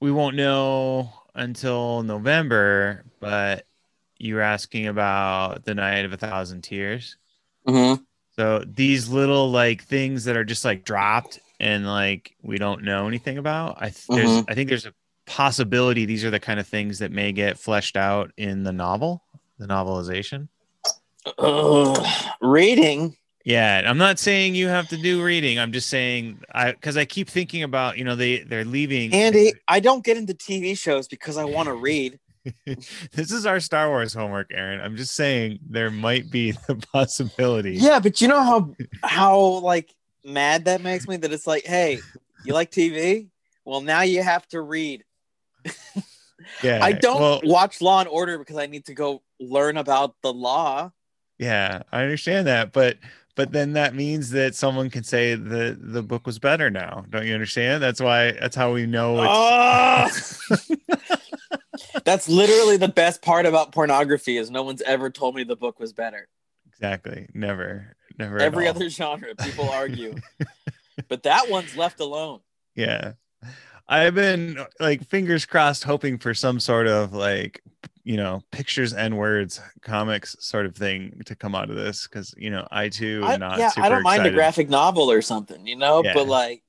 we won't know until November, but you were asking about the night of a thousand tears. Mm-hmm. So these little like things that are just like dropped and like we don't know anything about. I th- there's Mhm. I think there's a possibility these are the kind of things that may get fleshed out in the novel, the novelization. reading. Yeah, I'm not saying you have to do reading. I'm just saying I because I keep thinking about you know they they're leaving. Andy, I don't get into TV shows because I want to read. this is our Star Wars homework, Aaron. I'm just saying there might be the possibility. Yeah, but you know how how like mad that makes me that it's like, hey, you like TV? Well, now you have to read. yeah. I don't Well, watch Law and Order because I need to go learn about the law. yeah, I understand that, but but then that means that someone can say the the book was better now. Don't you understand? That's why that's how we know it's Ah! That's literally the best part about pornography is no one's ever told me the book was better. exactly never never Every other genre, people argue. but that one's left alone. Yeah. I've been like fingers crossed hoping for some sort of like you know pictures and words comics sort of thing to come out of this because you know I too am I, not yeah, super I don't mind a graphic novel or something, you know, Yeah. but like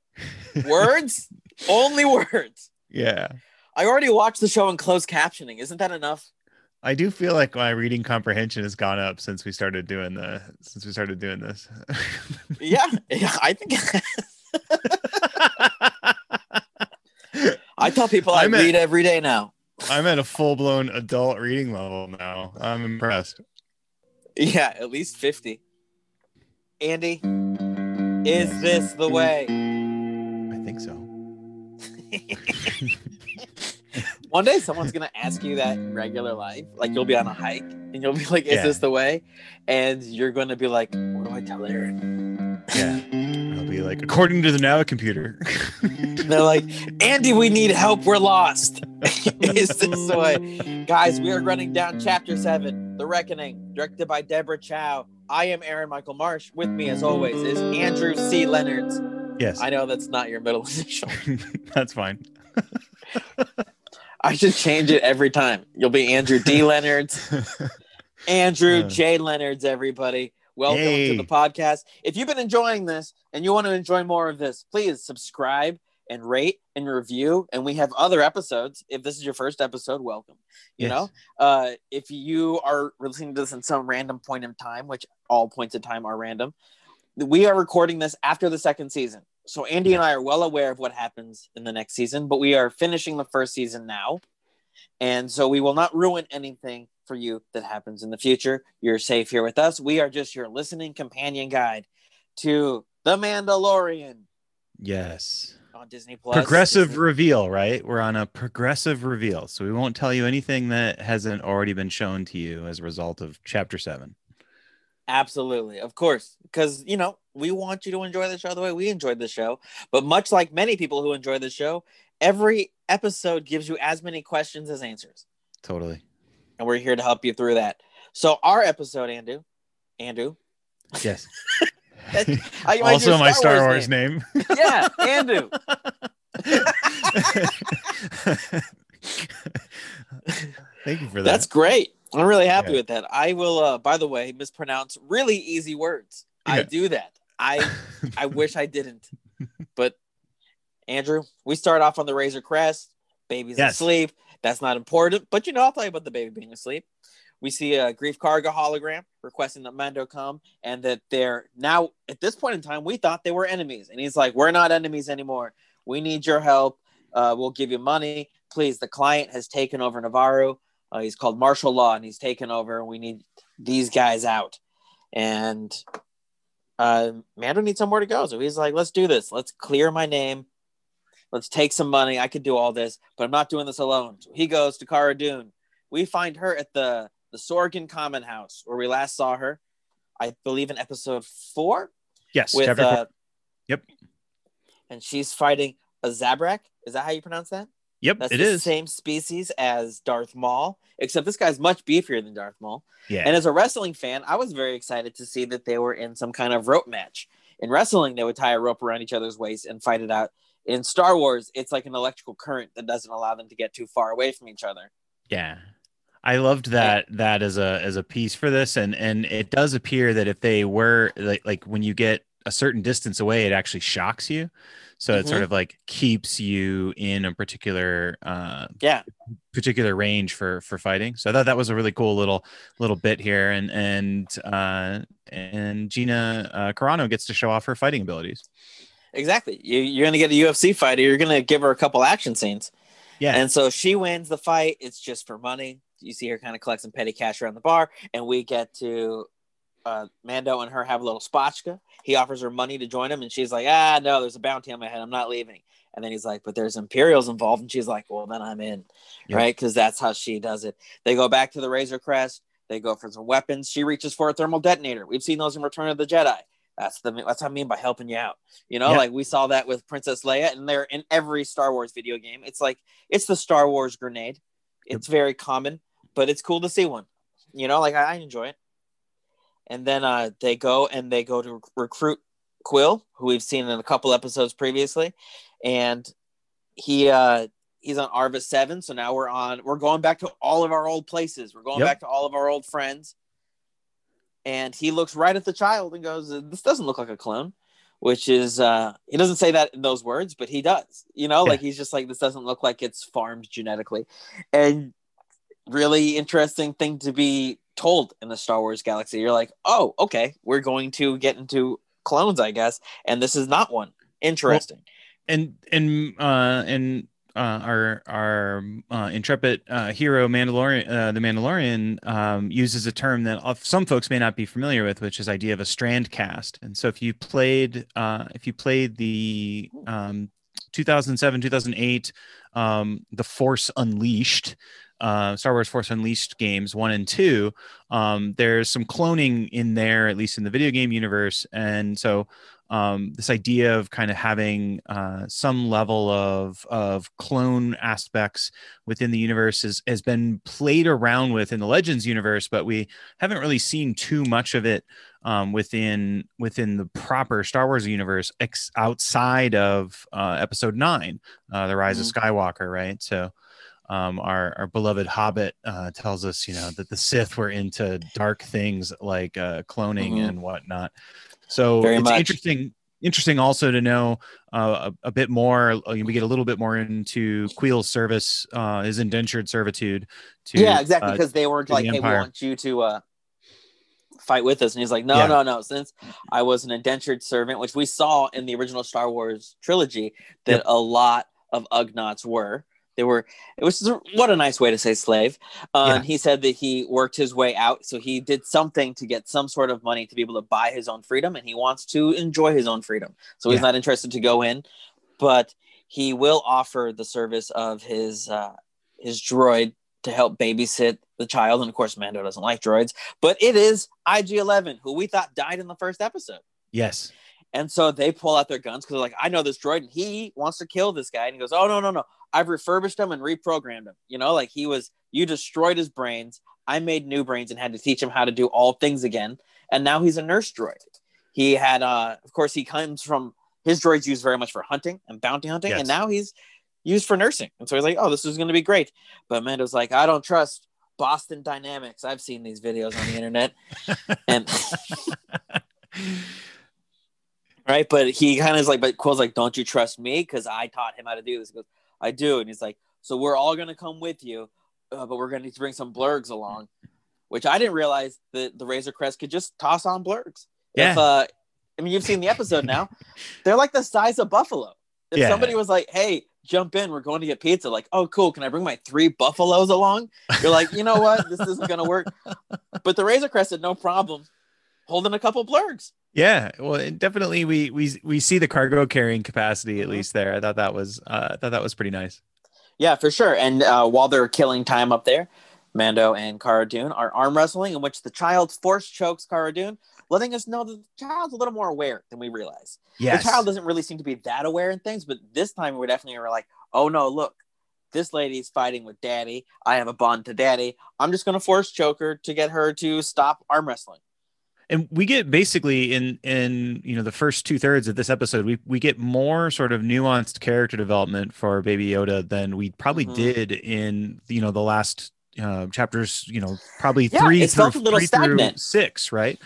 words, only words. yeah. I already watched the show in closed captioning. Isn't that enough? I do feel like my reading comprehension has gone up since we started doing the since we started doing this. Yeah, yeah I think I tell people I I'm read every day now. I'm at a full blown adult reading level now. I'm impressed. Yeah, at least 50. Andy, is this the way? I think so. One day someone's gonna ask you that in regular life. Like you'll be on a hike and you'll be like, Is Yeah. this the way? And you're gonna be like, What do I tell Aaron? Yeah. I'll be like, according to the now computer. They're like, Andy, we need help. We're lost. Is this way? Guys, we are running down chapter seven, The Reckoning, directed by Deborah Chow. I am Aaron Michael Marsh. With me, as always, is Andrew C. Leonards. yes. I know that's not your middle initial. That's fine. I should change it every time. You'll be Andrew D. Leonards. Andrew Uh. J. Leonards, everybody. Welcome Yay. to the podcast. If you've been enjoying this and you want to enjoy more of this, please subscribe and rate and review. And we have other episodes. If this is your first episode, welcome. You Yes. know, uh, if you are listening to this in some random point in time, which all points in time are random, we are recording this after the second season. So Andy and I are well aware of what happens in the next season, but we are finishing the first season now. And so we will not ruin anything for you that happens in the future. You're safe here with us. We are just your listening companion guide to The Mandalorian yes. on Disney Plus. progressive Disney- reveal, right? We're on a progressive reveal. So we won't tell you anything that hasn't already been shown to you as a result of chapter seven. Absolutely, of course, because you know we want you to enjoy the show the way we enjoyed the show. But much like many people who enjoy the show, every episode gives you as many questions as answers, Totally. and we're here to help you through that. So our episode, Andu, Andu, Yes. I- I also do my Star Wars name. yeah, Andu. Thank you for that. That's great. I'm really happy Yeah. with that. I will. uh By the way, mispronounce really easy words. I do that. I I wish I didn't. Andrew, we start off on the Razor Crest. Baby's Yes. asleep. That's not important, but you know, I'll tell you about the baby being asleep. We see a Greef Karga hologram requesting that Mando come, and that they're now at this point in time, we thought they were enemies, and he's like, "We're not enemies anymore. We need your help. Uh, we'll give you money, please." The client has taken over Navarro. Uh, he's called martial law, and he's taken over. We need these guys out, and uh, Mando needs somewhere to go. So he's like, let's do this. Let's clear my name. Let's take some money. I could do all this, but I'm not doing this alone. So he goes to Cara Dune. We find her at the the Sorgan Common House where we last saw her. I believe in episode four yes. with chapter four. uh, Yep. and she's fighting a Zabrak. Is that how you pronounce that? Yep. That's it the is. same species as Darth Maul, except this guy's much beefier than Darth Maul. Yeah. And as a wrestling fan, I was very excited to see that they were in some kind of rope match. In wrestling, they would tie a rope around each other's waist and fight it out In Star Wars, it's like an electrical current that doesn't allow them to get too far away from each other. Yeah. I loved that that as a as a piece for this and and it does appear that if they were like like when you get a certain distance away it actually shocks you. So it sort Mhm. of like keeps you in a particular uh Yeah. particular range for for fighting. So I thought that was a really cool little little bit here and and uh and Gina uh Carano gets to show off her fighting abilities. Exactly. You, you're going to get a UFC fighter. You're going to give her a couple action scenes. Yeah. And so she wins the fight. It's just for money. You see her kind of collect some petty cash around the bar, and we get to uh, Mando and her have a little spotchka. He offers her money to join him, and she's like, "Ah, no, there's a bounty on my head. I'm not leaving." And then he's like, "But there's Imperials involved," and she's like, "Well, then I'm in," Yep. right? Because that's how she does it. They go back to the Razor Crest. They go for some weapons. She reaches for a thermal detonator. We've seen those in Return of the Jedi. That's the that's what I mean by helping you out. You know, Yeah. like we saw that with Princess Leia, and they're in every Star Wars video game. It's like it's the Star Wars grenade. It's very common, but it's cool to see one. You know, like I, I enjoy it. And then uh, they go and they go to recruit Kuiil, who we've seen in a couple episodes previously, and he uh, he's on Arva Seven. So now we're on. We're going back to all of our old places. We're going Yep. back to all of our old friends. And he looks right at the child and goes, "This doesn't look like a clone." Which is uh, he doesn't say that in those words, but he does. You know, Yeah. like he's just like this doesn't look like it's farmed genetically, and really interesting thing to be told in the Star Wars galaxy. You're like, oh, okay, we're going to get into clones, I guess, and this is not one. Interesting. and and uh and uh our our uh, intrepid uh hero mandalorian uh, the mandalorian um uses a term that some folks may not be familiar with which is idea of a strand cast and so if you played uh if you played the um 2007 2008 um the force unleashed uh, Star Wars Force Unleashed games one and two. Um, there's some cloning in there, at least in the video game universe, and so um, this idea of kind of having uh, some level of of clone aspects within the universe is, has been played around with in the Legends universe, but we haven't really seen too much of it um, within within the proper Star Wars universe ex- outside of uh, Episode Nine, uh, the Rise of Skywalker, right? So. Um, our, our beloved Hobbit uh, tells us, you know, that the Sith were into dark things like uh, cloning Mhm. and whatnot. So Very it's much. interesting interesting also to know uh, a, a bit more uh, we get a little bit more into Kuiil's service uh his indentured servitude to yeah, exactly. uh, Because they were the like, hey, we want you to uh, fight with us. And he's like, no, Yeah. no, no. Since I was an indentured servant, which we saw in the original Star Wars trilogy, that Yep. a lot of Ugnaughts were. They were, it was what a nice way to say slave. Uh, Yeah. And he said that he worked his way out. So he did something to get some sort of money to be able to buy his own freedom. And he wants to enjoy his own freedom. So he's Yeah. not interested to go in, but he will offer the service of his, uh, his droid to help babysit the child. And of course, Mando doesn't like droids, but it is IG 11, who we thought died in the first episode. yes And so they pull out their guns because they're like, I know this droid and he wants to kill this guy. And he goes, Oh, no, no, no. I've refurbished him and reprogrammed him. You know, like he was, you destroyed his brains. I made new brains and had to teach him how to do all things again. And now he's a nurse droid. He had, uh, of course, he comes from his droids used very much for hunting and bounty hunting. Yes. And now he's used for nursing. And so he's like, Oh, this is going to be great. But Mando's like, I don't trust Boston Dynamics. I've seen these videos on the internet. and right? But he kind of is like, but Kuiil's like, don't you trust me? Because I taught him how to do this. He goes, I do. And he's like, so we're all going to come with you, uh, but we're going to need to bring some blurgs along, which I didn't realize that the Razor Crest could just toss on blurgs. If, Yeah. uh, I mean, you've seen the episode now. They're like the size of buffalo. If Yeah. somebody was like, hey, jump in, we're going to get pizza, like, oh, cool. Can I bring my three buffaloes along? You're like, you know what? This isn't going to work. But the Razor Crest had no problem holding a couple blurgs. Yeah well it definitely we we we see the cargo carrying capacity at Mhm. least there I thought that was uh, I thought that was pretty nice Yeah, for sure. And uh, while they're killing time up there, Mando and Cara Dune are arm wrestling, in which the child force chokes Cara Dune, letting us know that the child's a little more aware than we realize. yes The child doesn't really seem to be that aware in things, but this time we definitely were like, oh no, look, this lady's fighting with daddy. I have a bond to daddy. I'm just going to force choke her to get her to stop arm wrestling. And we get basically in in you know the first two thirds of this episode we we get more sort of nuanced character development for baby yoda than we probably Mhm. did in you know the last uh, chapters you know probably Yeah, three through, felt a little three through six right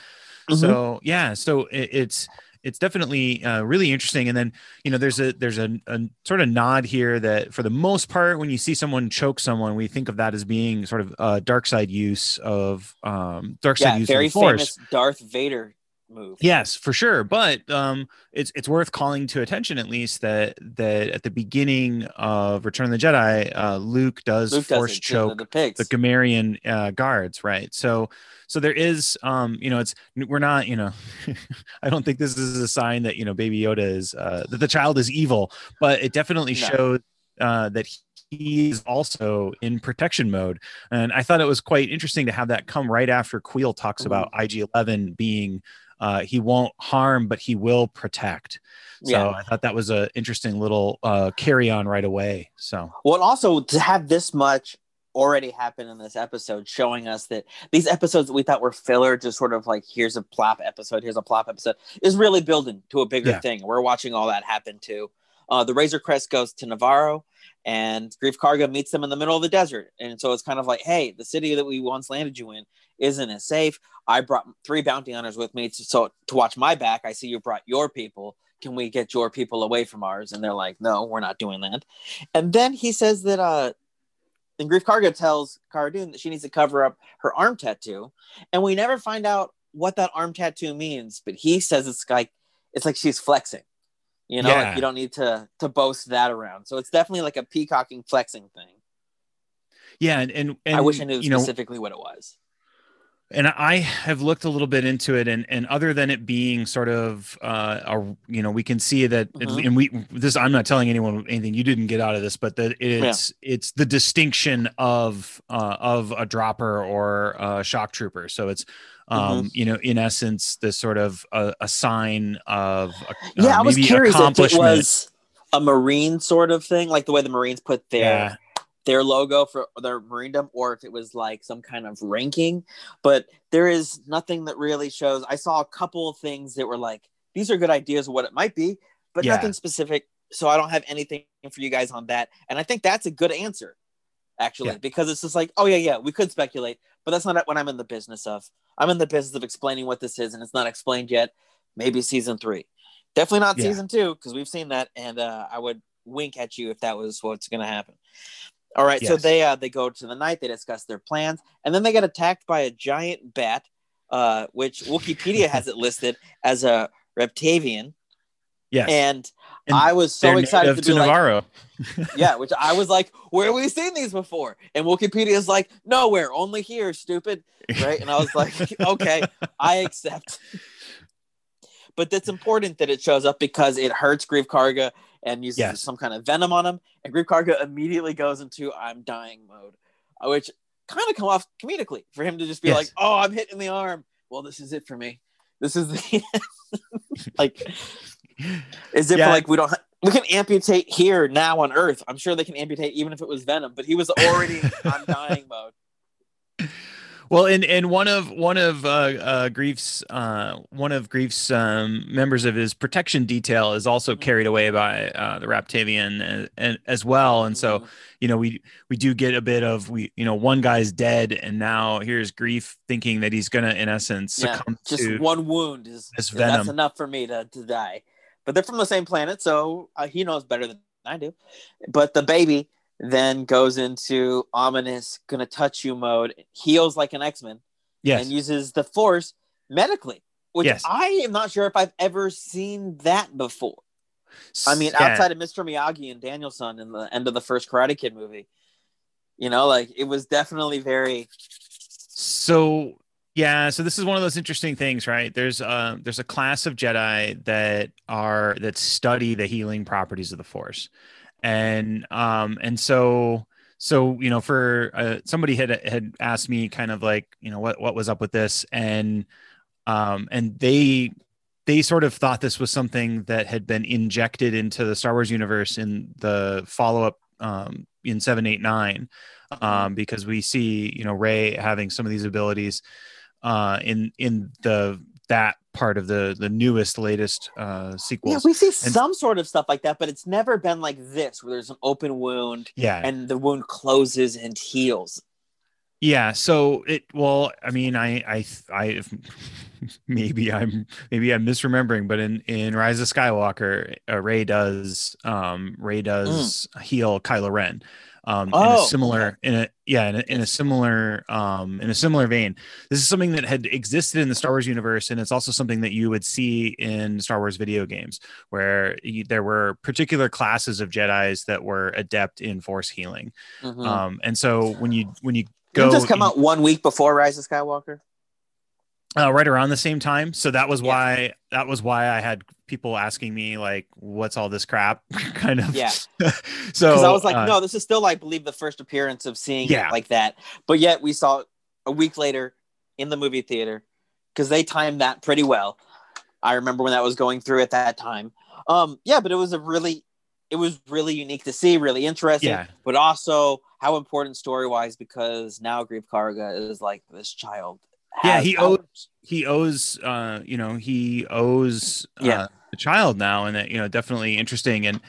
Mhm. so yeah so it, it's it's definitely uh, really interesting. And then you know there's a there's a, a sort of nod here that for the most part when you see someone choke someone we think of that as being sort of a dark side use of um dark side yeah, use very of the force. famous Darth Vader move. Yes, for sure. But um, it's it's worth calling to attention at least that that at the beginning of Return of the Jedi, uh, Luke does Luke force choke the, pigs. the Gamorrean uh, guards, right? So so there is um, you know, it's we're not, you know, I don't think this is a sign that you know Baby Yoda is uh, that the child is evil, but it definitely No. shows uh, that he is also in protection mode. And I thought it was quite interesting to have that come right after Kuiil talks Mhm. about IG 11 being uh, he won't harm, but he will protect. So yeah. I thought that was an interesting little uh, carry on right away. So Well, also to have this much already happen in this episode, showing us that these episodes that we thought were filler, just sort of like here's a plop episode, here's a plop episode, is really building to a bigger Yeah. thing. We're watching all that happen too. Uh, the Razor Crest goes to Navarro, and Greef Karga meets them in the middle of the desert, and so it's kind of like, hey, the city that we once landed you in isn't as safe. I brought three bounty hunters with me, to, so to watch my back. I see you brought your people. Can we get your people away from ours? And they're like, no, we're not doing that. And then he says that uh then Greef Karga tells Cara Dune that she needs to cover up her arm tattoo. And we never find out what that arm tattoo means, but he says it's like it's like she's flexing. You know, Yeah. like you don't need to to boast that around. So it's definitely like a peacocking flexing thing. yeah, and and, and I wish I knew you know specifically what it was. and I have looked a little bit into it, and and other than it being sort of uh, a you know we can see that, Mhm. and we this I'm not telling anyone anything you didn't get out of this, but that it's it's the distinction of uh, of a dropper or a shock trooper. So it's um Mm-hmm. you know in essence the sort of a, a sign of a, Yeah, uh, I was curious if it was a marine sort of thing, like the way the Marines put their yeah their logo for their marindom or if it was like some kind of ranking but there is nothing that really shows i saw a couple of things that were like these are good ideas of what it might be but Yeah. nothing specific so i don't have anything for you guys on that and i think that's a good answer actually Yeah. because it's just like oh yeah yeah we could speculate but that's not what i'm in the business of i'm in the business of explaining what this is and it's not explained yet. Maybe season three. Definitely not Yeah. season two because we've seen that and uh, i would wink at you if that was what's going to happen. All right, so they uh, they go to the night, they discuss their plans, and then they get attacked by a giant bat, uh, which Wikipedia has it listed as a reptavian, yes. And, And I was so excited native to be like, Navarro. yeah, which I was like, where have we seen these before? And Wikipedia is like, nowhere, only here, stupid, right? And I was like, okay, I accept. But it's important that it shows up because it hurts Greef Karga and uses Yes. some kind of venom on him. And Greef Karga immediately goes into I'm dying mode, uh, which kind of come off comedically for him to just be Yes. like, oh, I'm hit in the arm. Well, this is it for me. This is the like, is it Yeah. for like we don't we can amputate here now on Earth. I'm sure they can amputate even if it was venom, but he was already on dying mode. Well, and and one of one of uh, uh, Greef's uh, one of Greef's um, members of his protection detail is also Mhm. carried away by uh, the Reptavian and, and as well, and so you know we we do get a bit of we you know one guy's dead, and now here's Greef thinking that he's gonna in essence Yeah, succumb just to one wound is, this is- that's venom. enough for me to, to die. But they're from the same planet, so uh, he knows better than I do. But the baby then goes into ominous, gonna touch you mode, heals like an X Men, yes, and uses the Force medically, which Yes. I am not sure if I've ever seen that before. I mean, Yeah. outside of Mr. Miyagi and Daniel-san in the end of the first Karate Kid movie, you know, like it was definitely very so yeah so this is one of those interesting things right? There's uh there's a class of jedi that are that study the healing properties of the force. And um and so so you know for uh, somebody had had asked me kind of like you know what what was up with this? And um and they they sort of thought this was something that had been injected into the Star Wars universe in the follow up um, in 789 um, because we see you know Rey having some of these abilities uh, in in the that part of the the newest latest uh sequels. Yeah, we see some sort of stuff like that, but it's never been like this, where there's an open wound yeah, and the wound closes and heals. yeah. So it well, I mean, I I I maybe I'm maybe I'm misremembering, but in in Rise of Skywalker, uh, Rey does um Rey does heal Kylo Ren. Um, in a Oh, similar in a yeah in a, in a similar um in a similar vein this is something that had existed in the star wars universe and it's also something that you would see in star wars video games where you, there were particular classes of jedis that were adept in force healing Mhm. um and so when you when you go, Didn't this come out one week before Rise of Skywalker? Uh, right around the same time so that was Yeah. why that was why i had people asking me like what's all this crap kind of Yeah. so I was like, uh, no, this is still, like believe, the first appearance of seeing Yeah. it like that. But yet we saw it a week later in the movie theater because they timed that pretty well. I remember when that was going through at that time. Um, yeah, but it was a really, it was really unique to see, really interesting. Yeah. But also how important story wise because now Greef Karga is like this child. Yeah, he powers. owes he owes uh you know he owes uh, Yeah. the child now and that you know definitely interesting and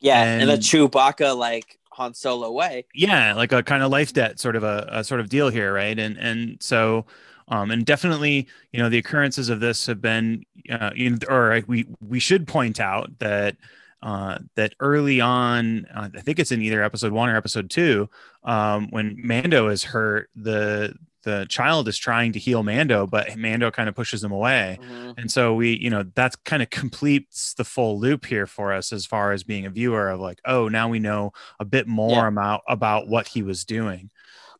Yeah, in a and- Chewbacca like Han Solo way. yeah like a kind of life debt sort of a, a sort of deal here right and and so um and definitely you know the occurrences of this have been uh know, or we we should point out that uh, that early on, uh, I think it's in either episode one or episode two, um, when Mando is hurt, the the child is trying to heal Mando, but Mando kind of pushes him away. Mhm. And so we, you know, that kind of completes the full loop here for us as far as being a viewer of like, oh, now we know a bit more Yeah. about about what he was doing.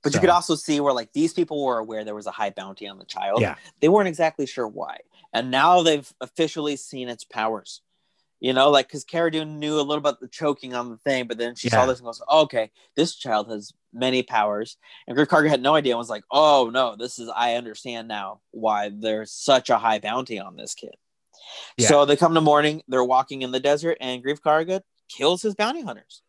But you could also see where like these people were aware there was a high bounty on the child. Yeah. They weren't exactly sure why. And now they've officially seen its powers. You know, like because Cara Dune knew a little about the choking on the thing, but then she saw this and goes, okay, this child has many powers. And Griff Karga had no idea and was like, oh no, this is I understand now why there's such a high bounty on this kid. Yeah. So they come to morning, they're walking in the desert, and Greef Karga kills his bounty hunters.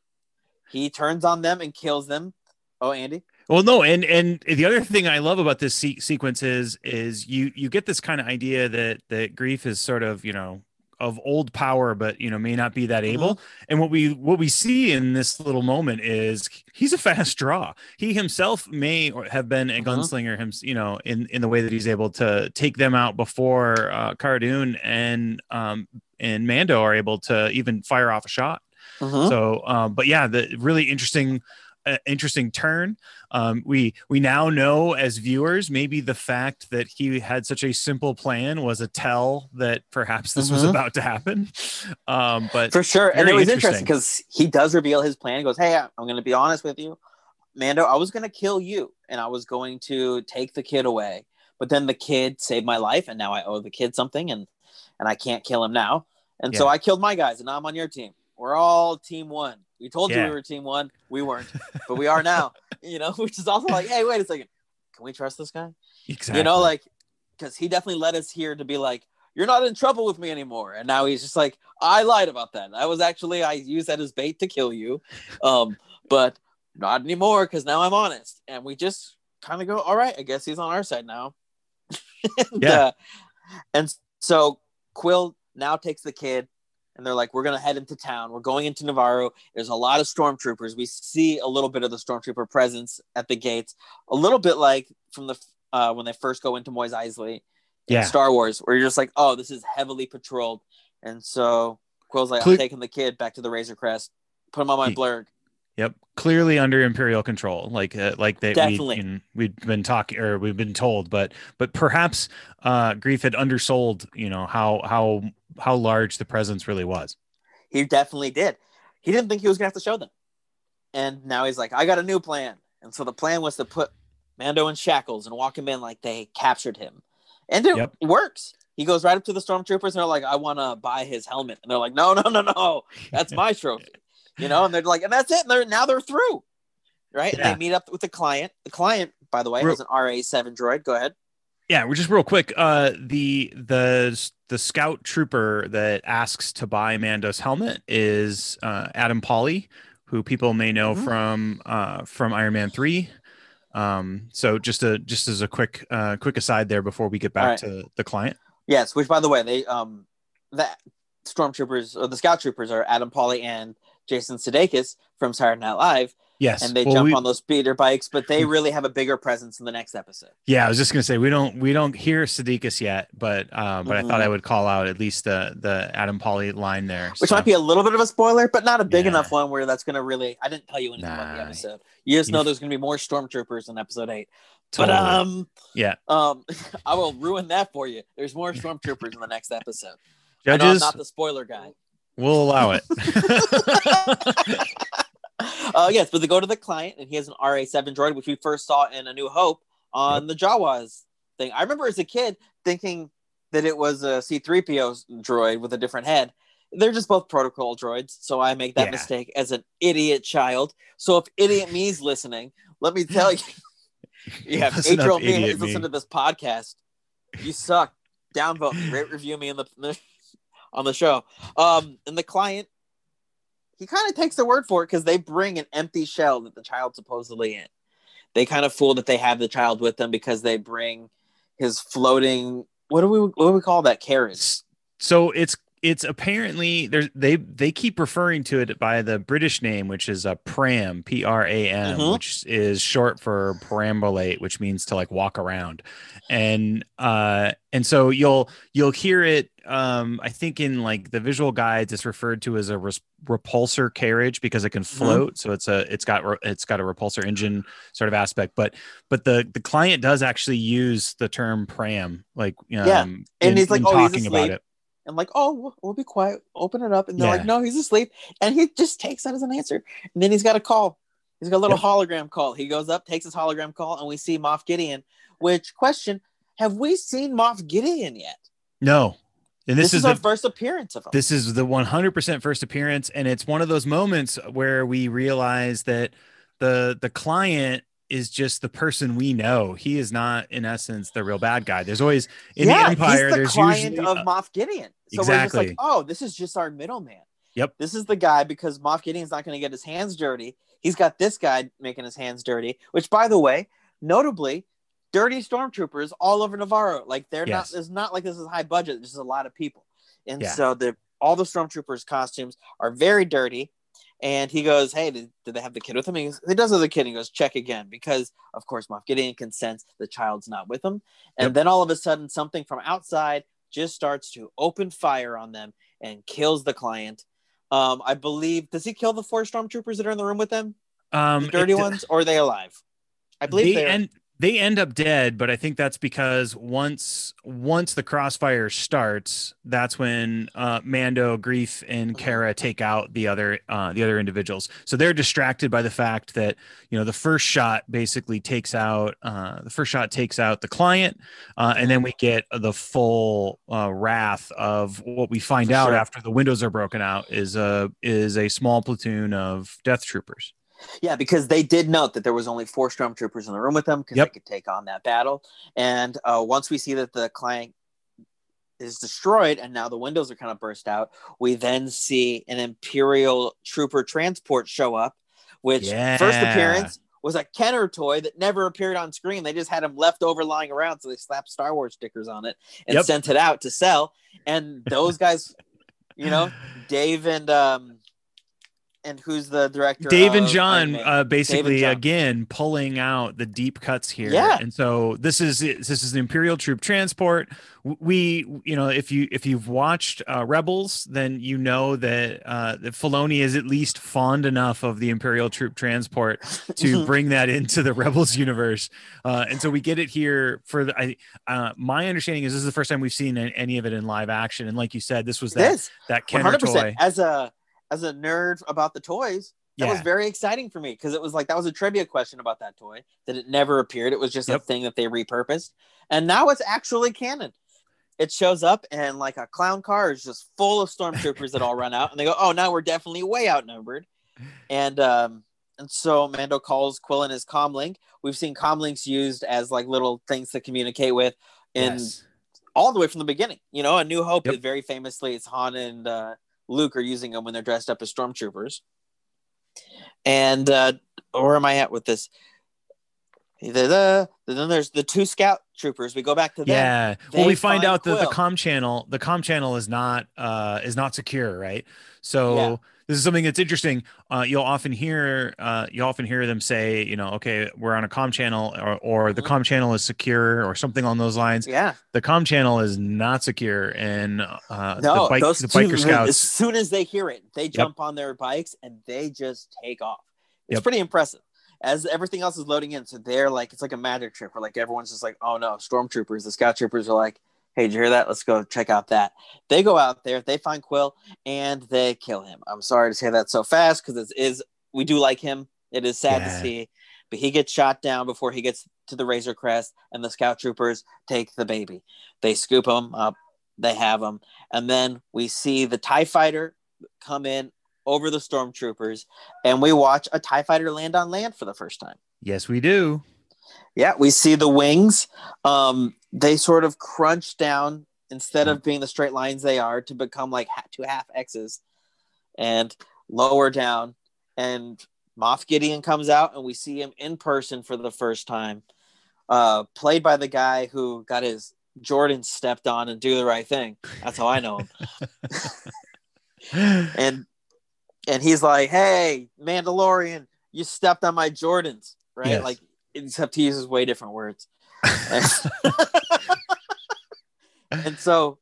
He turns on them and kills them. Oh, Andy? Well, no, and and the other thing I love about this se- sequence is is you you get this kind of idea that that Greef is sort of you know of old power, but you know may not be that able. And what we what we see in this little moment is he's a fast draw. He himself may have been a Mhm. gunslinger, him you know in in the way that he's able to take them out before uh, Cara Dune and um and Mando are able to even fire off a shot. Mhm. So, um, but yeah, the really interesting, interesting turn. Um, we we now know as viewers, maybe the fact that he had such a simple plan was a tell that perhaps this was Mhm. about to happen. Um, but For sure. And it was interesting. because he does reveal his plan. He goes, Hey, I'm going to be honest with you. Mando, I was going to kill you and I was going to take the kid away. But then the kid saved my life and now I owe the kid something and, and I can't kill him now. And so I killed my guys and now I'm on your team. We're all team one. We told you we were team one. We weren't, but we are now, you know, which is also like, Hey, wait a second. Can we trust this guy? exactly, you know like because he definitely led us here to be like you're not in trouble with me anymore and now he's just like i lied about that i was actually i used that as bait to kill you um but not anymore because now i'm honest and we just kind of go all right i guess he's on our side now and, Yeah. uh, and so Kuiil now takes the kid and they're like we're gonna head into town we're going into navarro there's a lot of stormtroopers we see a little bit of the stormtrooper presence at the gates a little bit like from the uh, when they first go into Mos Eisley in Yeah. Star Wars, where you're just like, oh, this is heavily patrolled. And so Kuiil's like, Cle- I'm taking the kid back to the Razor Crest, put him on my blurg. Yep, clearly under imperial control, like uh, like that we Definitely. you know, we've been talking or we've been told, but but perhaps uh, Greef had undersold, you know how how how large the presence really was. He definitely did. He didn't think he was gonna have to show them. And now he's like, I got a new plan. And so the plan was to put Mando in shackles and walk him in like they captured him. And it Yep. works. He goes right up to the stormtroopers and they're like, I want to buy his helmet. And they're like, no, no, no, no. That's my trophy. You know, and they're like, and that's it. And they're now they're through. Right. Yeah. And they meet up with the client. The client, by the way, Real- is an RA7 droid. Go ahead. Yeah, we're just real quick. Uh, the the the scout trooper that asks to buy Mando's helmet is uh, Adam Pally, who people may know Mhm. from uh, from Iron Man three. Um, so just a just as a quick uh, quick aside there before we get back right. to the client. Yes, which by the way, they um the stormtroopers or the scout troopers are Adam Pally and Jason Sudeikis from Saturday Night Live, Yes, and they Well, jump we- on those speeder bikes, but they really have a bigger presence in the next episode. Yeah, I was just gonna say we don't we don't hear Sudeikis yet, but um, but I thought. I would call out at least the the Adam Pally line there. Which so- might be a little bit of a spoiler, but not a big Yeah. enough one where that's going to really. I didn't tell you anything about the episode. You just know there's going to be more stormtroopers in episode eight. But um, yeah, um, I will ruin that for you. There's more stormtroopers in the next episode. Know I'm judges, not the spoiler guy. We'll allow it. uh, yes, but they go to the client, and he has an RA7 droid, which we first saw in A New Hope on the Jawas thing. I remember as a kid thinking that it was a C3PO droid with a different head. They're just both protocol droids, so I make that Yeah. mistake as an idiot child. So if idiot me's listening, let me tell you, yeah, Listen eight year old me has listened to this podcast, you suck. Downvote, rate, review me in the on the show. Um, and the client, he kind of takes the word for it because they bring an empty shell that the child's supposedly in. They kind of fool that they have the child with them because they bring his floating. What do we what do we call that carriage? so it's it's apparently there's they they keep referring to it by the British name, which is a pram, P R A M, Mhm. which is short for perambulate, which means to like walk around, and uh and so you'll you'll hear it. Um, I think in like the visual guides, it's referred to as a res- repulsor carriage because it can float. So it's a it's got re- it's got a repulsor engine sort of aspect, but but the the client does actually use the term pram, like um, Yeah. And in- he's like, "Oh, he's talking about it. And like, oh, we'll, we'll be quiet. Open it up. And they're Yeah. like, no, he's asleep. And he just takes that as an answer. And then he's got a call. He's got a little Yep. hologram call. He goes up, takes his hologram call, and we see Moff Gideon. Which question? Have we seen Moff Gideon yet? No, and This, this, is, is our the, first appearance of him. this is the 100% first appearance, and it's one of those moments where we realize that the the client is just the person we know. He is not, in essence, the real bad guy. There's always in yeah, the Empire. he's the there's client usually of Moff Gideon. So we're just Exactly. like, oh, this is just our middleman. Yep. This is the guy because Moff Gideon's not going to get his hands dirty. He's got this guy making his hands dirty. Which, by the way, notably, dirty stormtroopers all over Navarro. Like they're Yes. not. It's not like this is high budget. This is a lot of people, and Yeah. so the all the stormtroopers' costumes are very dirty. And he goes, "Hey, did, did they have the kid with him?" He, goes, he does have the kid. He goes, "Check again," because of course Moff Gideon can sense the child's not with him. And Yep. then all of a sudden, something from outside just starts to open fire on them and kills the client. Um, I believe does he kill the four stormtroopers that are in the room with them, um, the dirty it- ones, or are they alive? I believe they they're. end they end up dead, but I think that's because once once the crossfire starts, that's when uh, Mando, Greef, and Mm-hmm. Cara take out the other uh, the other individuals. So they're distracted by the fact that you know the first shot basically takes out uh, the first shot takes out the client, uh, and then we get the full uh, wrath of what we find For out sure. after the windows are broken out is a is a small platoon of death troopers. Yeah, because they did note that there was only four stormtroopers in the room with them because Yep. they could take on that battle. And uh, once we see that the client is destroyed and now the windows are kind of burst out, we then see an Imperial trooper transport show up, which first appearance was a Kenner toy that never appeared on screen. They just had him left over lying around, so they slapped Star Wars stickers on it and Yep. sent it out to sell. And those guys, you know, Dave and um, and who's the director? Dave and John uh, basically John. again pulling out the deep cuts here. Yeah. And so this is this is the Imperial troop transport. We you know if you if you've watched uh, Rebels, then you know that uh, that Filoni is at least fond enough of the Imperial troop transport to bring that into the Rebels universe. Uh, and so we get it here for the. I, uh, my understanding is this is the first time we've seen any of it in live action. And like you said, this was that that Kenner hundred toy. As a as a nerd about the toys, that was very exciting for me because it was like that was a trivia question about that toy that it never appeared. It was just a thing that they repurposed, and now it's actually canon. It shows up and like a clown car is just full of stormtroopers that all run out, and they go, "Oh, now we're definitely way outnumbered." And um, and so Mando calls Kuiil Quillen his comlink. We've seen comlinks used as like little things to communicate with in Yes. all the way from the beginning. You know, A New Hope Yep. is very famously it's Han and uh, Luke are using them when they're dressed up as stormtroopers. And uh, where am I at with this? The, the, then there's the two scout troopers. We go back to them. Yeah. Well, we find find out that the com channel, the com channel is not uh is not secure, right? So Yeah. This is something that's interesting. Uh, you'll often hear uh, you often hear them say, you know, okay, we're on a com channel, or, or the Mhm. com channel is secure, or something along those lines. Yeah. The com channel is not secure, and uh, No, the, bike, those the two, biker scouts. as soon as they hear it, they jump on their bikes and they just take off. It's Yep. pretty impressive. As everything else is loading in, so they're like, it's like a magic trick where like everyone's just like, oh no, stormtroopers. The scout troopers are like, hey, did you hear that? Let's go check out that. They go out there, they find Kuiil, and they kill him. I'm sorry to say that so fast because it is we do like him. It is sad Yeah. to see, but he gets shot down before he gets to the Razor Crest, and the scout troopers take the baby. They scoop him up, they have him, and then we see the Tie Fighter come in over the stormtroopers, and we watch a Tie Fighter land on land for the first time. Yes, we do. Yeah, we see the wings. Um, they sort of crunch down instead of being the straight lines they are to become like two half X's and lower down. And Moff Gideon comes out, and we see him in person for the first time, uh, played by the guy who got his Jordan stepped on and do the right thing. That's how I know him. and and he's like, "Hey, Mandalorian, you stepped on my Jordans, right?" Yes. Like, except he uses way different words. and so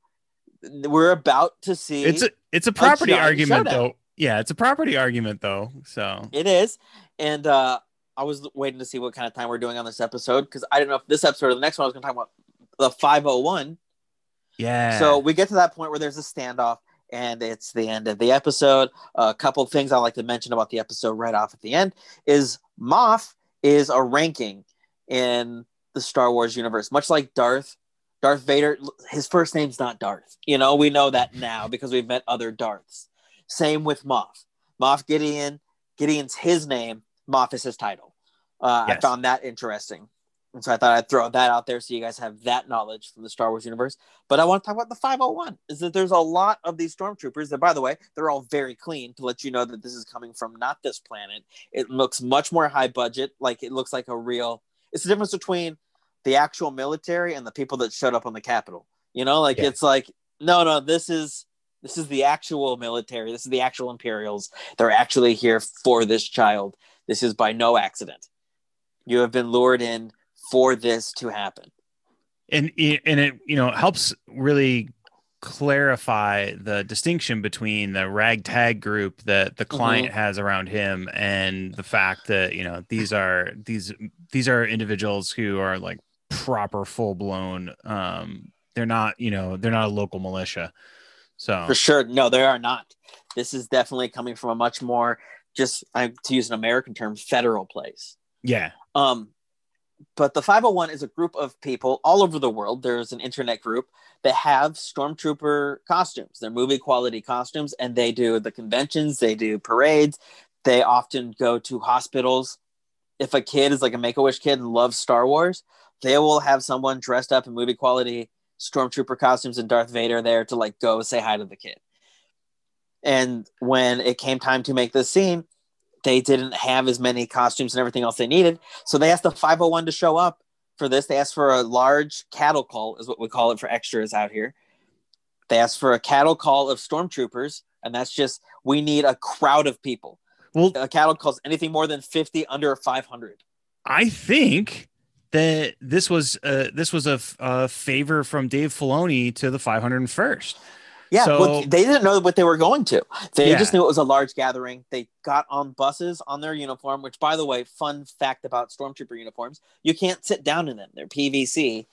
we're about to see it's a it's a property giant argument though. Yeah, it's a property argument though. So it is, and uh, I was waiting to see what kind of time we're doing on this episode because I didn't know if this episode or the next one I was going to talk about the 501. yeah. So we get to that point where there's a standoff, and it's the end of the episode. a couple of things I like to mention about the episode right off at the end is Moff is a ranking in the Star Wars universe, much like Darth. Darth Vader, his first name's not Darth. You know, we know that now because we've met other Darths. Same with Moff. Moff Gideon, Gideon's his name, Moff is his title. Uh, I found that interesting. And so I thought I'd throw that out there so you guys have that knowledge from the Star Wars universe. But I want to talk about the 501. Is that there's a lot of these stormtroopers that, by the way, they're all very clean to let you know that this is coming from not this planet. It looks much more high budget. Like it looks like a real. It's the difference between the actual military and the people that showed up on the Capitol. You know, like Yeah. it's like no, no, this is this is the actual military. This is the actual Imperials. They're actually here for this child. This is by no accident. You have been lured in for this to happen. and it- and it you know helps really clarify the distinction between the ragtag group that the client has around him and the fact that you know these are these these are individuals who are like proper full blown um they're not you know they're not a local militia so For sure. No, they are not. This is definitely coming from a much more just I to use an American term, federal place. yeah Um, but the 501 is a group of people all over the world. There's an internet group that have stormtrooper costumes. They're movie quality costumes, and they do the conventions, they do parades. They often go to hospitals. If a kid is like a Make a Wish kid and loves Star Wars, they will have someone dressed up in movie quality stormtrooper costumes and Darth Vader there to like go say hi to the kid. And when it came time to make this scene, they didn't have as many costumes and everything else they needed. So they asked the 501 to show up for this. They asked for a large cattle call, is what we call it for extras out here. They asked for a cattle call of stormtroopers, and that's just we need a crowd of people. well A cattle call is anything more than 50 under 500. i think that this was uh this was a, f- a favor from dave filoni to the 501st Yeah, So- well, they didn't know what they were going to. They Yeah. just knew it was a large gathering. They got on buses on their uniform, which, by the way, fun fact about stormtrooper uniforms: you can't sit down in them. They're PVC,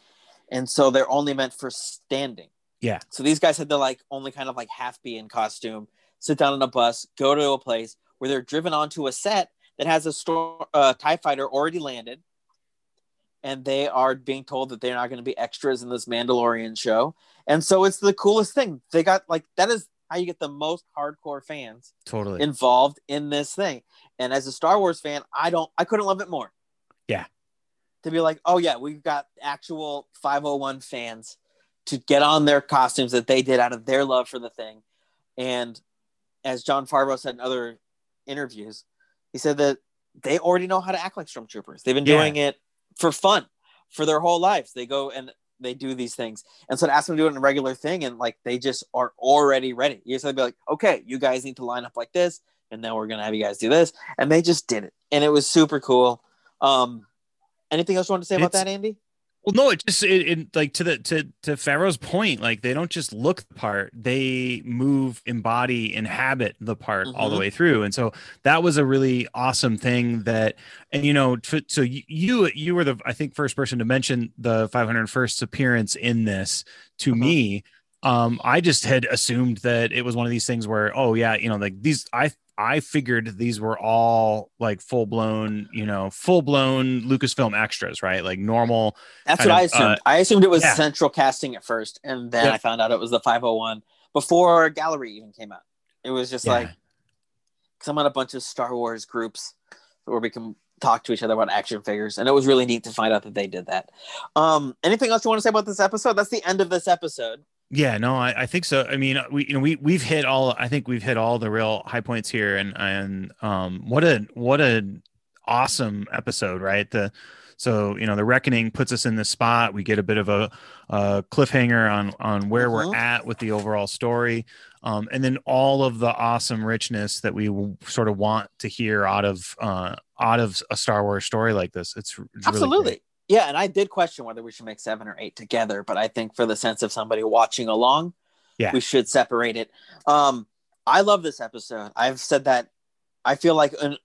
and so they're only meant for standing. Yeah. So these guys had to like only kind of like half be in costume, sit down on a bus, go to a place where they're driven onto a set that has a storm uh, Tie Fighter already landed, and they are being told that they're not going to be extras in this Mandalorian show. And so it's the coolest thing. They got like that is how you get the most hardcore fans totally involved in this thing. And as a Star Wars fan, I don't I couldn't love it more. Yeah. To be like, "Oh yeah, we've got actual 501 fans to get on their costumes that they did out of their love for the thing." And as Jon Favreau said in other interviews, he said that they already know how to act like stormtroopers. They've been Yeah. doing it for fun for their whole lives. They go and they do these things. And so to ask them to do it in a regular thing and like they just are already ready. You just have to be like, okay, you guys need to line up like this, and then we're gonna have you guys do this. And they just did it. And it was super cool. Um anything else you want to say about It's- that, Andy? Well, no, it just it, it like to the to to Pharaoh's point, like they don't just look the part; they move, embody, inhabit the part all the Mhm. way through. And so that was a really awesome thing. That and you know, so you you were the I think first person to mention the 501st appearance in this to Mhm. me. Um, I just had assumed that it was one of these things where, oh yeah, you know, like these I I figured these were all like full blown, you know, full blown Lucasfilm extras, right? Like normal That's what I of, uh, assumed. I assumed it was yeah. central casting at first, and then. I found out it was the 501 before Gallery even came out. It was just Yeah. like because I'm on a bunch of Star Wars groups where we can talk to each other about action figures, and it was really neat to find out that they did that. Um, anything else you want to say about this episode? That's the end of this episode. Yeah, no, I, I think so. I mean, we you know we we've hit all. I think we've hit all the real high points here, and and um, what a what an awesome episode, right? The so you know the reckoning puts us in this spot. We get a bit of a, a cliffhanger on on where Mhm. we're at with the overall story, um, and then all of the awesome richness that we sort of want to hear out of uh, out of a Star Wars story like this. It's, it's Absolutely. great. Yeah, and I did question whether we should make seven or eight together, but I think for the sense of somebody watching along, Yeah. we should separate it. Um, I love this episode. I've said that. I feel like in,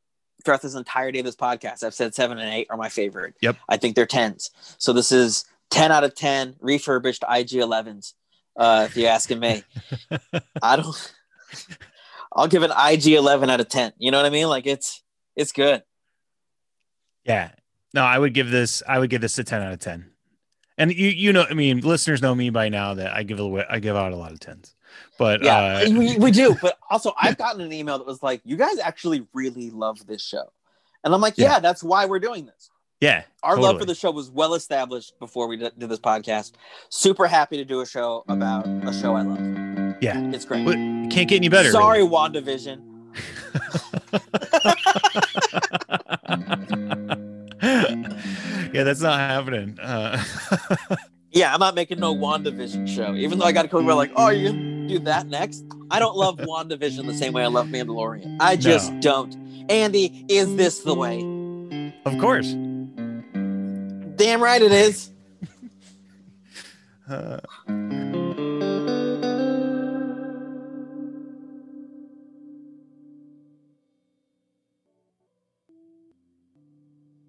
throughout this entirety of this podcast, I've said seven and eight are my favorite. Yep. I think they're tens. So this is ten out of ten refurbished IG 11s. Uh, if you're asking me, I don't. I'll give an IG 11 out of 10. You know what I mean? Like it's it's good. Yeah. No, I would give this. I would give this a ten out of ten. And you, you know, I mean, listeners know me by now that I give away, I give out a lot of tens. But Yeah, uh, we, we do. But also, I've gotten an email that was like, "You guys actually really love this show," and I'm like, "Yeah, Yeah. that's why we're doing this." yeah, Our love for the show was well established before we did this podcast. Super happy to do a show about a show I love. Yeah. it's great. What- can't get any better. Sorry, WandaVision. yeah, that's not happening. Uh, Yeah, I'm not making no WandaVision show. Even though I got a couple people like, "Oh, you're gonna do that next?" I don't love WandaVision the same way I love Mandalorian. I just No. don't. Andy, is this the way? of course. Damn right it is. Uh,